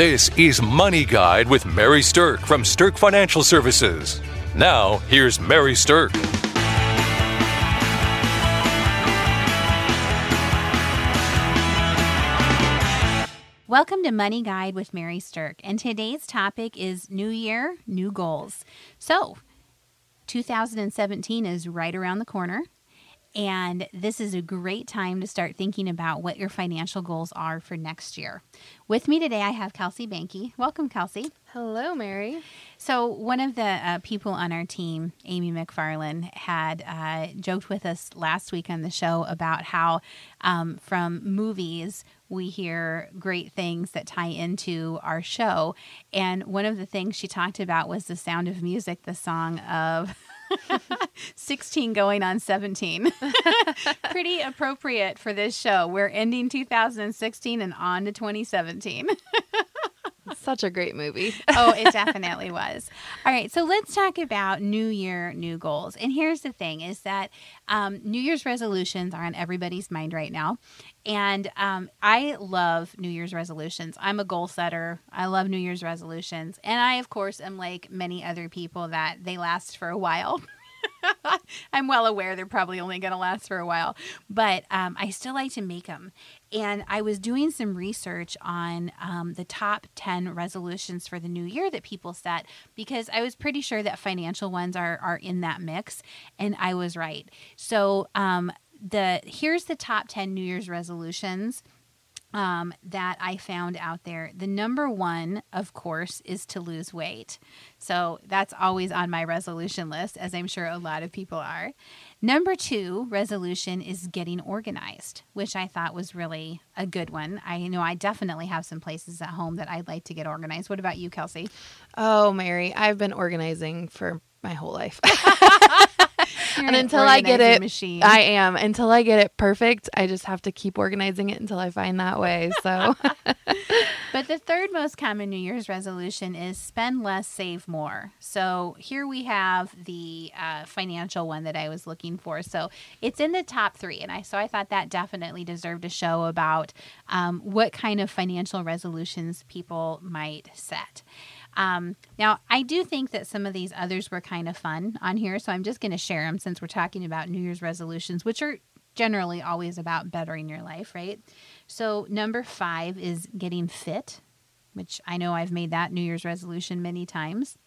This is Money Guide with Mary Stirk from Stirk Financial Services. Now, here's Mary Stirk. Welcome to Money Guide with Mary Stirk, and today's topic is New Year, New Goals. So, 2017 is right around the corner, and this is a great time to start thinking about what your financial goals are for next year. With me today, I have Kelsey Banky. Welcome, Kelsey. Hello, Mary. So, one of the uh, people on our team, Amy McFarland, had uh, joked with us last week on the show about how um, from movies we hear great things that tie into our show. And one of the things she talked about was the sound of music, the song of. 16 going on 17. Pretty appropriate for this show. We're ending 2016 and on to 2017. Such a great movie. oh, it definitely was. All right, so let's talk about New Year, new goals. And here's the thing: is that um, New Year's resolutions are on everybody's mind right now, and um, I love New Year's resolutions. I'm a goal setter. I love New Year's resolutions, and I, of course, am like many other people that they last for a while. I'm well aware they're probably only going to last for a while, but um, I still like to make them. And I was doing some research on um, the top 10 resolutions for the new year that people set because I was pretty sure that financial ones are, are in that mix. And I was right. So, um, the here's the top 10 New Year's resolutions um, that I found out there. The number one, of course, is to lose weight. So that's always on my resolution list, as I'm sure a lot of people are. Number two resolution is getting organized, which I thought was really a good one. I know I definitely have some places at home that I'd like to get organized. What about you, Kelsey? Oh, Mary, I've been organizing for my whole life. and until I get it, machine. I am. Until I get it perfect, I just have to keep organizing it until I find that way. So, but the third most common New Year's resolution is spend less, save more. So here we have the uh, financial one that I was looking for. So it's in the top three, and I so I thought that definitely deserved a show about um, what kind of financial resolutions people might set. Um, now, I do think that some of these others were kind of fun on here, so I'm just going to share them since we're talking about New Year's resolutions, which are generally always about bettering your life, right? So, number five is getting fit, which I know I've made that New Year's resolution many times.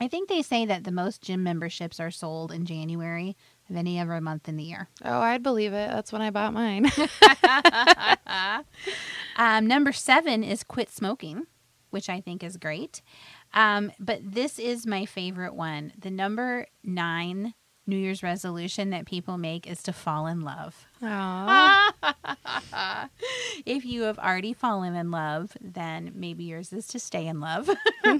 I think they say that the most gym memberships are sold in January of any other month in the year. Oh, I'd believe it. That's when I bought mine. um, number seven is quit smoking which I think is great. Um, but this is my favorite one. The number nine New Year's resolution that people make is to fall in love. if you have already fallen in love, then maybe yours is to stay in love.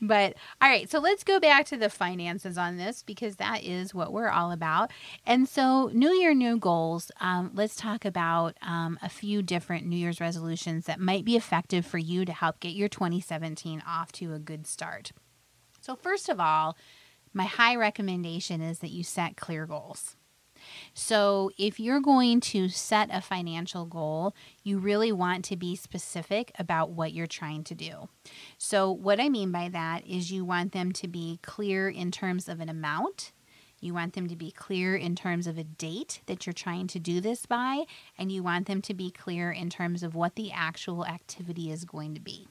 but all right, so let's go back to the finances on this because that is what we're all about. And so, New Year, new goals. Um, let's talk about um, a few different New Year's resolutions that might be effective for you to help get your 2017 off to a good start. So, first of all, my high recommendation is that you set clear goals. So, if you're going to set a financial goal, you really want to be specific about what you're trying to do. So, what I mean by that is you want them to be clear in terms of an amount. You want them to be clear in terms of a date that you're trying to do this by, and you want them to be clear in terms of what the actual activity is going to be.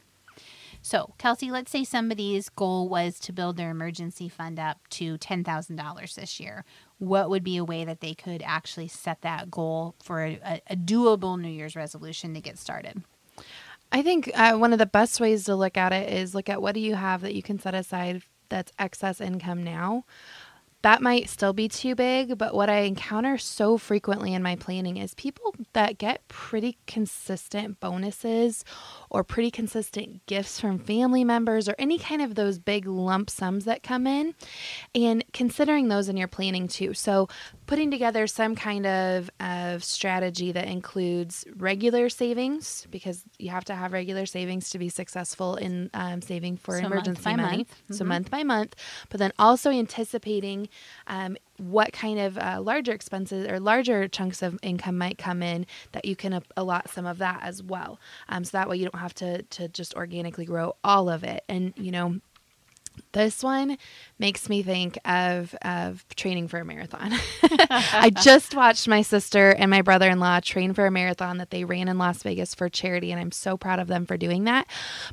So, Kelsey, let's say somebody's goal was to build their emergency fund up to $10,000 this year. What would be a way that they could actually set that goal for a, a doable New Year's resolution to get started? I think uh, one of the best ways to look at it is look at what do you have that you can set aside that's excess income now that might still be too big, but what I encounter so frequently in my planning is people that get pretty consistent bonuses or pretty consistent gifts from family members or any kind of those big lump sums that come in and considering those in your planning too. So, putting together some kind of, of strategy that includes regular savings because you have to have regular savings to be successful in um, saving for so emergency money. Month. Mm-hmm. So, month by month, but then also anticipating um, what kind of uh, larger expenses or larger chunks of income might come in that you can allot some of that as well. Um, so that way you don't have to to just organically grow all of it. And you know, this one makes me think of of training for a marathon. I just watched my sister and my brother-in-law train for a marathon that they ran in Las Vegas for charity and I'm so proud of them for doing that.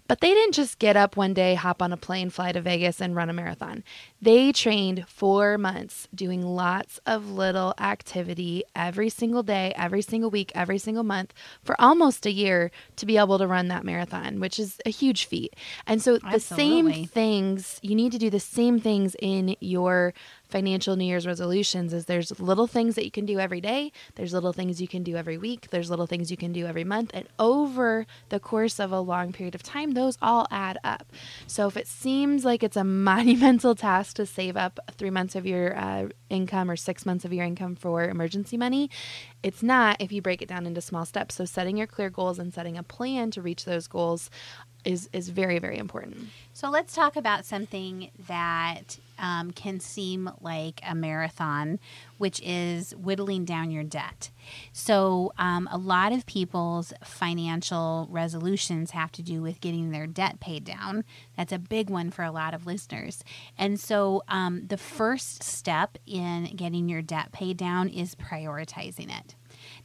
But they didn't just get up one day, hop on a plane, fly to Vegas and run a marathon. They trained 4 months doing lots of little activity every single day, every single week, every single month for almost a year to be able to run that marathon, which is a huge feat. And so the same things you need to do the same things in your financial New Year's resolutions is there's little things that you can do every day, there's little things you can do every week, there's little things you can do every month, and over the course of a long period of time, those all add up. So if it seems like it's a monumental task to save up three months of your uh, income or six months of your income for emergency money, it's not if you break it down into small steps. So setting your clear goals and setting a plan to reach those goals is is very very important. So let's talk about something that um, can seem like a marathon, which is whittling down your debt. So um, a lot of people's financial resolutions have to do with getting their debt paid down. That's a big one for a lot of listeners. And so um, the first step in getting your debt paid down is prioritizing it.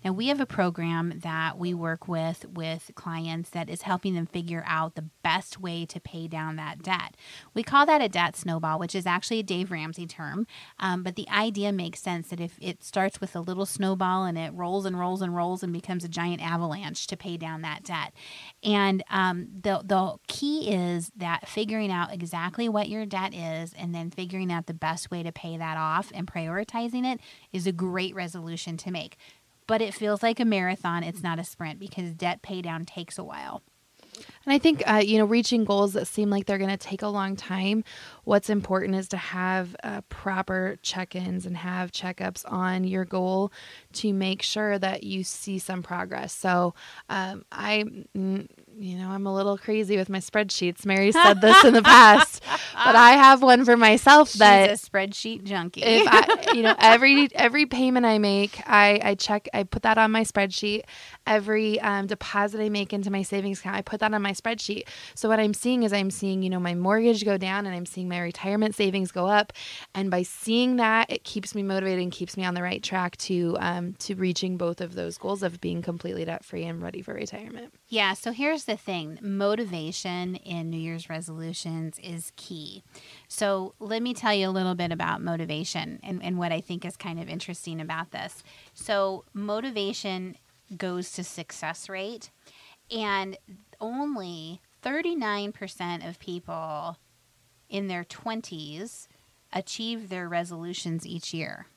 Now, we have a program that we work with with clients that is helping them figure out the best way to pay down that debt. We call that a debt snowball, which is actually a Dave Ramsey term. Um, but the idea makes sense that if it starts with a little snowball and it rolls and rolls and rolls and becomes a giant avalanche to pay down that debt. And um, the, the key is that figuring out exactly what your debt is and then figuring out the best way to pay that off and prioritizing it is a great resolution to make but it feels like a marathon. It's not a sprint because debt pay down takes a while. And I think, uh, you know, reaching goals that seem like they're going to take a long time, what's important is to have uh, proper check ins and have checkups on your goal to make sure that you see some progress. So um, I you know, I'm a little crazy with my spreadsheets. Mary said this in the past, but I have one for myself She's that a spreadsheet junkie. if I, you know, every every payment I make, I I check, I put that on my spreadsheet. Every um, deposit I make into my savings account, I put that on my spreadsheet. So what I'm seeing is I'm seeing, you know, my mortgage go down, and I'm seeing my retirement savings go up. And by seeing that, it keeps me motivated and keeps me on the right track to um, to reaching both of those goals of being completely debt free and ready for retirement. Yeah. So here's the thing motivation in New Year's resolutions is key. So, let me tell you a little bit about motivation and, and what I think is kind of interesting about this. So, motivation goes to success rate, and only 39% of people in their 20s achieve their resolutions each year.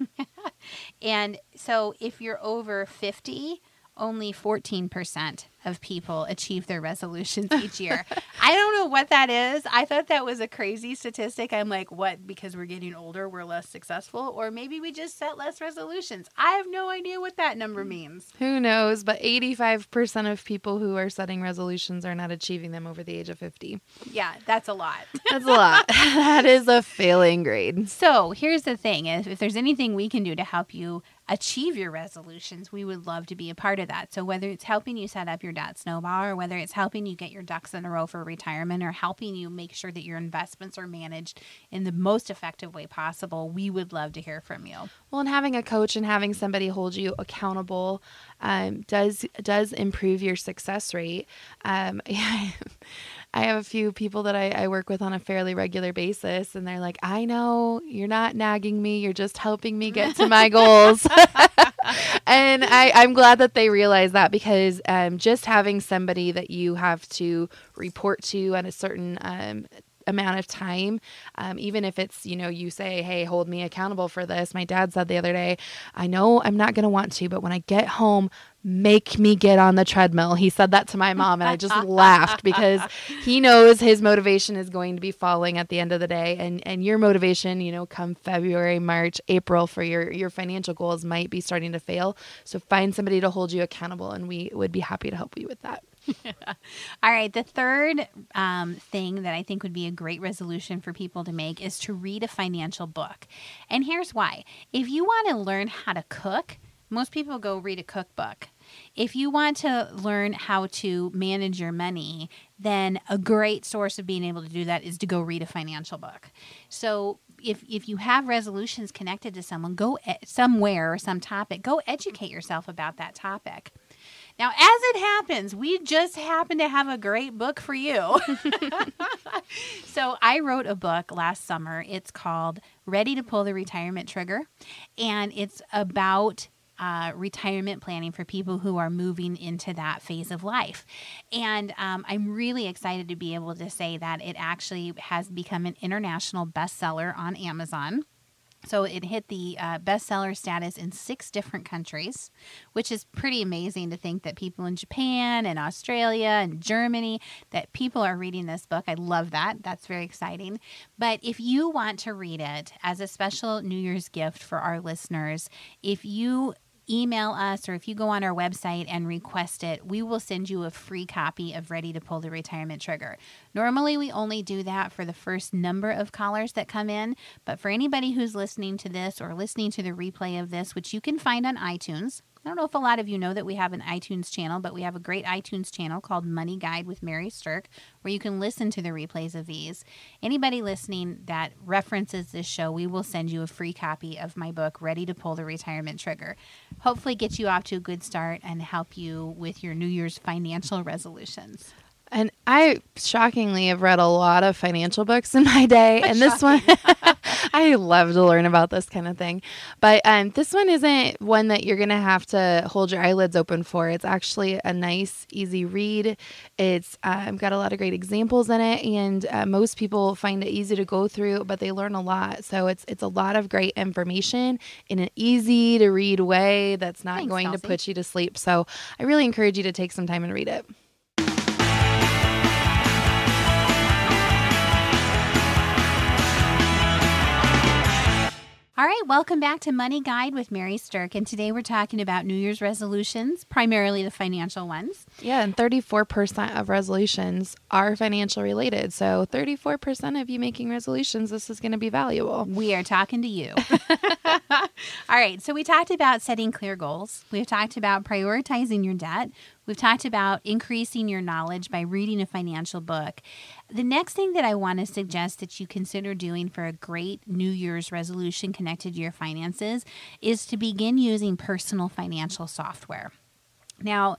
and so, if you're over 50, only 14% of people achieve their resolutions each year. I don't know what that is. I thought that was a crazy statistic. I'm like, what? Because we're getting older, we're less successful? Or maybe we just set less resolutions. I have no idea what that number hmm. means. Who knows? But 85% of people who are setting resolutions are not achieving them over the age of 50. Yeah, that's a lot. that's a lot. that is a failing grade. So here's the thing if, if there's anything we can do to help you achieve your resolutions, we would love to be a part of that. So whether it's helping you set up your debt snowball or whether it's helping you get your ducks in a row for retirement or helping you make sure that your investments are managed in the most effective way possible, we would love to hear from you. Well, and having a coach and having somebody hold you accountable um, does does improve your success rate. Um, I have a few people that I, I, work with on a fairly regular basis, and they're like, I know you're not nagging me, you're just helping me get to my goals. and I, I'm glad that they realize that because um, just having somebody that you have to report to at a certain um, amount of time um, even if it's you know you say hey hold me accountable for this my dad said the other day i know i'm not going to want to but when i get home make me get on the treadmill. He said that to my mom, and I just laughed because he knows his motivation is going to be falling at the end of the day. And and your motivation, you know, come February, March, April for your your financial goals might be starting to fail. So find somebody to hold you accountable, and we would be happy to help you with that. All right. The third um, thing that I think would be a great resolution for people to make is to read a financial book. And here's why if you want to learn how to cook, most people go read a cookbook. If you want to learn how to manage your money, then a great source of being able to do that is to go read a financial book. So if if you have resolutions connected to someone, go somewhere or some topic, go educate yourself about that topic. Now, as it happens, we just happen to have a great book for you. so, I wrote a book last summer. It's called Ready to Pull the Retirement Trigger, and it's about uh, retirement planning for people who are moving into that phase of life. And um, I'm really excited to be able to say that it actually has become an international bestseller on Amazon. So it hit the uh, bestseller status in six different countries, which is pretty amazing to think that people in Japan and Australia and Germany that people are reading this book. I love that. That's very exciting. But if you want to read it as a special New Year's gift for our listeners, if you email us or if you go on our website and request it, we will send you a free copy of Ready to Pull the Retirement Trigger. Normally, we only do that for the first number of callers that come in, but for anybody who's listening to this or listening to the replay of this, which you can find on iTunes, I don't know if a lot of you know that we have an iTunes channel, but we have a great iTunes channel called Money Guide with Mary Stirk where you can listen to the replays of these. Anybody listening that references this show, we will send you a free copy of my book, Ready to Pull the Retirement Trigger. Hopefully, get you off to a good start and help you with your New Year's financial resolutions. And I shockingly have read a lot of financial books in my day, and this one I love to learn about this kind of thing. But um, this one isn't one that you're gonna have to hold your eyelids open for. It's actually a nice, easy read. It's um, got a lot of great examples in it, and uh, most people find it easy to go through, but they learn a lot. So it's it's a lot of great information in an easy to read way that's not Thanks, going to put you to sleep. So I really encourage you to take some time and read it. All right, welcome back to Money Guide with Mary Stirk. And today we're talking about New Year's resolutions, primarily the financial ones. Yeah, and 34% of resolutions are financial related. So 34% of you making resolutions, this is going to be valuable. We are talking to you. All right, so we talked about setting clear goals. We've talked about prioritizing your debt. We've talked about increasing your knowledge by reading a financial book. The next thing that I want to suggest that you consider doing for a great New Year's resolution connected to your finances is to begin using personal financial software. Now,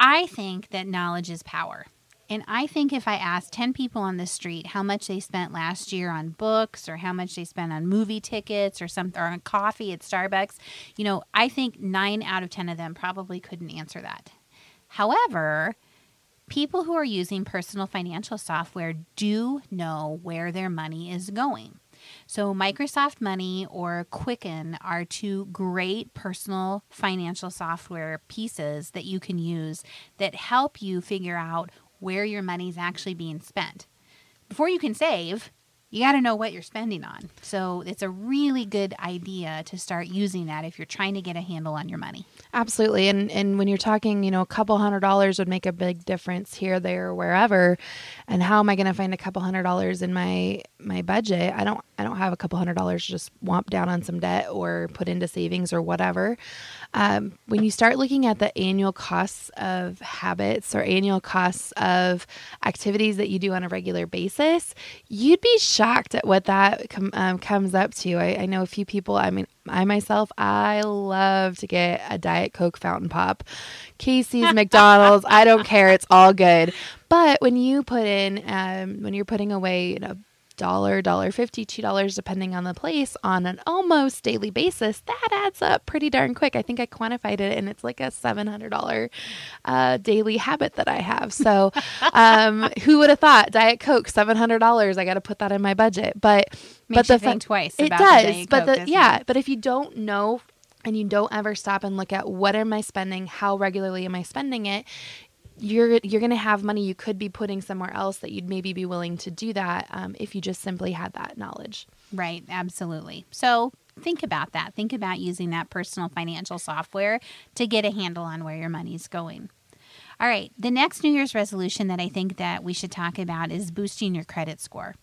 I think that knowledge is power. And I think if I asked 10 people on the street how much they spent last year on books or how much they spent on movie tickets or something or on coffee at Starbucks, you know, I think 9 out of 10 of them probably couldn't answer that. However, people who are using personal financial software do know where their money is going. So, Microsoft Money or Quicken are two great personal financial software pieces that you can use that help you figure out where your money is actually being spent. Before you can save, you got to know what you're spending on. So, it's a really good idea to start using that if you're trying to get a handle on your money. Absolutely. And and when you're talking, you know, a couple hundred dollars would make a big difference here, there, wherever. And how am I going to find a couple hundred dollars in my my budget? I don't I don't have a couple hundred dollars to just womp down on some debt or put into savings or whatever. Um, when you start looking at the annual costs of habits or annual costs of activities that you do on a regular basis, you'd be shocked at what that com- um, comes up to. I, I know a few people. I mean, I myself, I love to get a Diet Coke fountain pop. Casey's, McDonald's, I don't care. It's all good. But when you put in, um, when you're putting away, you know, dollar, dollar fifty, two dollars, depending on the place, on an almost daily basis, that adds up pretty darn quick. I think I quantified it, and it's like a seven hundred dollar uh, daily habit that I have. So, um, who would have thought Diet Coke seven hundred dollars? I got to put that in my budget, but Makes but you the think fa- twice It the does, Diet but Coke, the yeah, it? but if you don't know and you don't ever stop and look at what am I spending, how regularly am I spending it, you're you're going to have money you could be putting somewhere else that you'd maybe be willing to do that um, if you just simply had that knowledge. Right, absolutely. So think about that. Think about using that personal financial software to get a handle on where your money's going. All right. The next New Year's resolution that I think that we should talk about is boosting your credit score.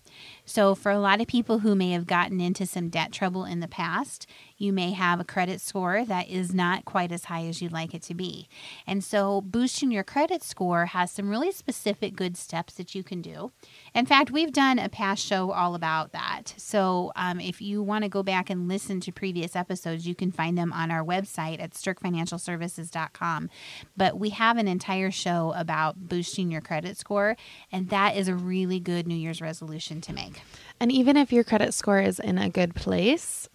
So, for a lot of people who may have gotten into some debt trouble in the past, you may have a credit score that is not quite as high as you'd like it to be. And so, boosting your credit score has some really specific good steps that you can do. In fact, we've done a past show all about that. So, um, if you want to go back and listen to previous episodes, you can find them on our website at stirkfinancialservices.com. But we have an entire show about boosting your credit score, and that is a really good New Year's resolution to make. And even if your credit score is in a good place,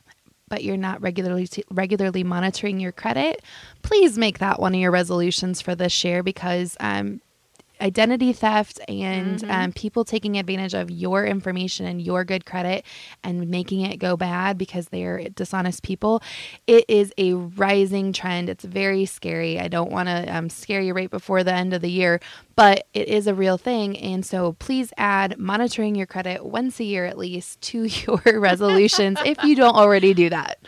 but you're not regularly regularly monitoring your credit, please make that one of your resolutions for this year because um, identity theft and mm-hmm. um, people taking advantage of your information and your good credit and making it go bad because they're dishonest people. It is a rising trend. It's very scary. I don't want to um, scare you right before the end of the year, but it is a real thing. And so please add monitoring your credit once a year at least to your resolutions if you don't already do that.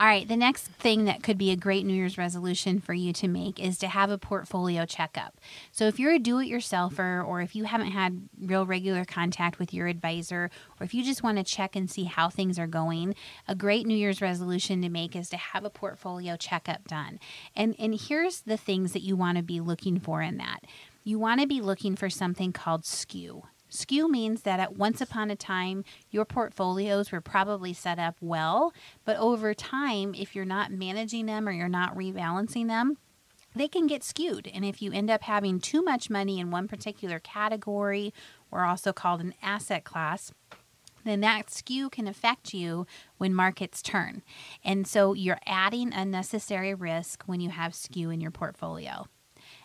All right, the next thing that could be a great New Year's resolution for you to make is to have a portfolio checkup. So, if you're a do it yourselfer, or if you haven't had real regular contact with your advisor, or if you just want to check and see how things are going, a great New Year's resolution to make is to have a portfolio checkup done. And, and here's the things that you want to be looking for in that you want to be looking for something called skew. Skew means that at once upon a time, your portfolios were probably set up well, but over time, if you're not managing them or you're not rebalancing them, they can get skewed. And if you end up having too much money in one particular category, or also called an asset class, then that skew can affect you when markets turn. And so you're adding unnecessary risk when you have skew in your portfolio.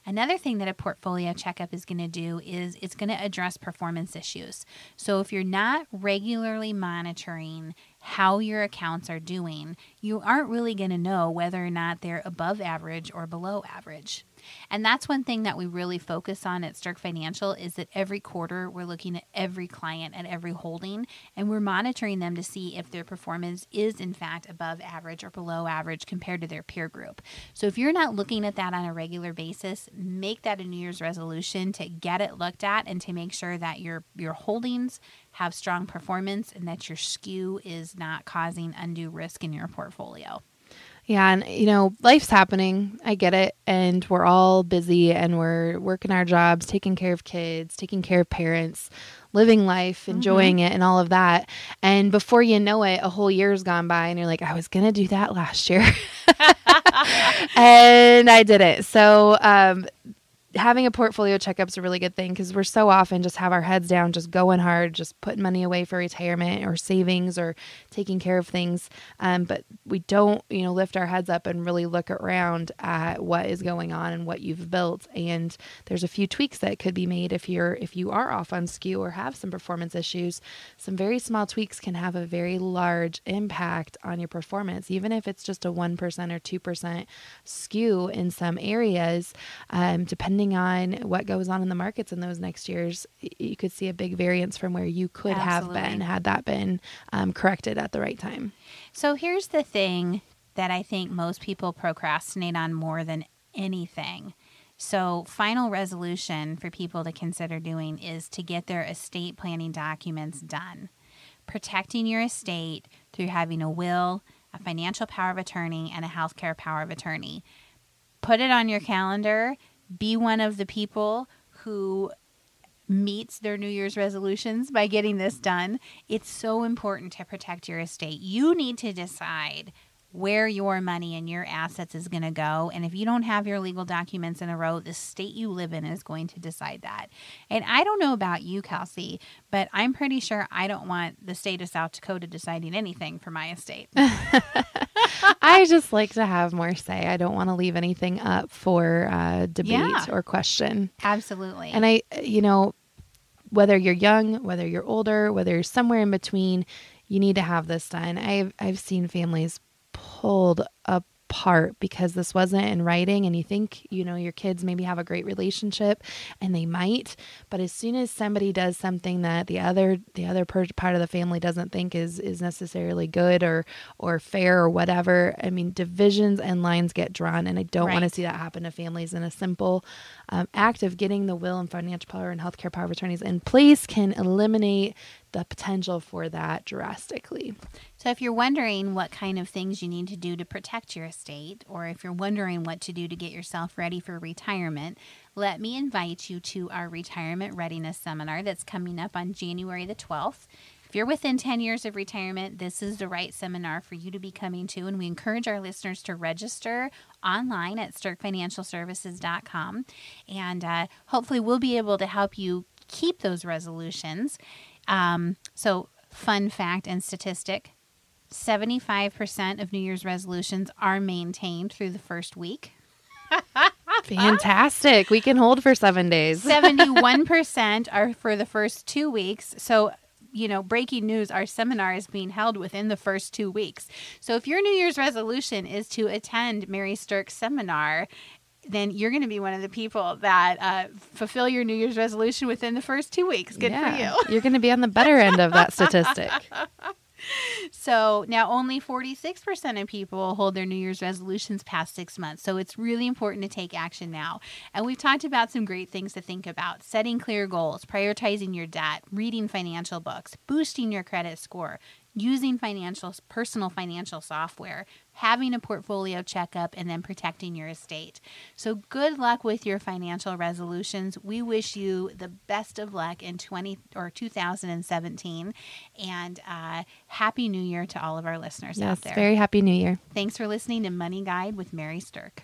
Another thing that a portfolio checkup is going to do is it's going to address performance issues. So if you're not regularly monitoring how your accounts are doing, you aren't really going to know whether or not they're above average or below average. And that's one thing that we really focus on at Stirk Financial is that every quarter we're looking at every client and every holding and we're monitoring them to see if their performance is in fact above average or below average compared to their peer group. So if you're not looking at that on a regular basis, make that a New Year's resolution to get it looked at and to make sure that your your holdings have strong performance and that your skew is not causing undue risk in your portfolio. Yeah, and you know, life's happening. I get it. And we're all busy and we're working our jobs, taking care of kids, taking care of parents, living life, mm-hmm. enjoying mm-hmm. it, and all of that. And before you know it, a whole year's gone by, and you're like, I was going to do that last year. and I did it. So, um, having a portfolio checkup is a really good thing because we're so often just have our heads down, just going hard, just putting money away for retirement or savings or taking care of things. Um, but we don't, you know, lift our heads up and really look around at what is going on and what you've built. And there's a few tweaks that could be made if you're if you are off on skew or have some performance issues. Some very small tweaks can have a very large impact on your performance, even if it's just a one percent or two percent skew in some areas, um, depending depending on what goes on in the markets in those next years, you could see a big variance from where you could Absolutely. have been had that been um, corrected at the right time. So here's the thing that I think most people procrastinate on more than anything. So, final resolution for people to consider doing is to get their estate planning documents done. Protecting your estate through having a will, a financial power of attorney, and a healthcare power of attorney. Put it on your calendar be one of the people who meets their New Year's resolutions by getting this done. It's so important to protect your estate. You need to decide where your money and your assets is going to go. And if you don't have your legal documents in a row, the state you live in is going to decide that. And I don't know about you, Kelsey, but I'm pretty sure I don't want the state of South Dakota deciding anything for my estate. I just like to have more say. I don't want to leave anything up for uh, debate yeah, or question. Absolutely. And I, you know, whether you're young, whether you're older, whether you're somewhere in between, you need to have this done. I've I've seen families pulled up part because this wasn't in writing and you think you know your kids maybe have a great relationship and they might but as soon as somebody does something that the other the other per- part of the family doesn't think is is necessarily good or or fair or whatever i mean divisions and lines get drawn and i don't want to see that happen to families in a simple um, act of getting the will and financial power and healthcare power of attorneys in place can eliminate the potential for that drastically. So, if you're wondering what kind of things you need to do to protect your estate, or if you're wondering what to do to get yourself ready for retirement, let me invite you to our retirement readiness seminar that's coming up on January the 12th. If you're within 10 years of retirement, this is the right seminar for you to be coming to. And we encourage our listeners to register online at stirkfinancialservices.com. And uh, hopefully, we'll be able to help you keep those resolutions um, so, fun fact and statistic 75% of New Year's resolutions are maintained through the first week. Fantastic. We can hold for seven days. 71% are for the first two weeks. So, you know, breaking news our seminar is being held within the first two weeks. So, if your New Year's resolution is to attend Mary Stirk's seminar, then you're going to be one of the people that uh, fulfill your New Year's resolution within the first two weeks. Good yeah, for you. you're going to be on the better end of that statistic. So now only 46% of people hold their New Year's resolutions past six months. So it's really important to take action now. And we've talked about some great things to think about setting clear goals, prioritizing your debt, reading financial books, boosting your credit score, using financial personal financial software, having a portfolio checkup and then protecting your estate. So good luck with your financial resolutions. We wish you the best of luck in 20 or 2017 and uh, happy new year to all of our listeners yes, out there. Very happy new year. Thanks for listening to Money Guide with Mary Stirk.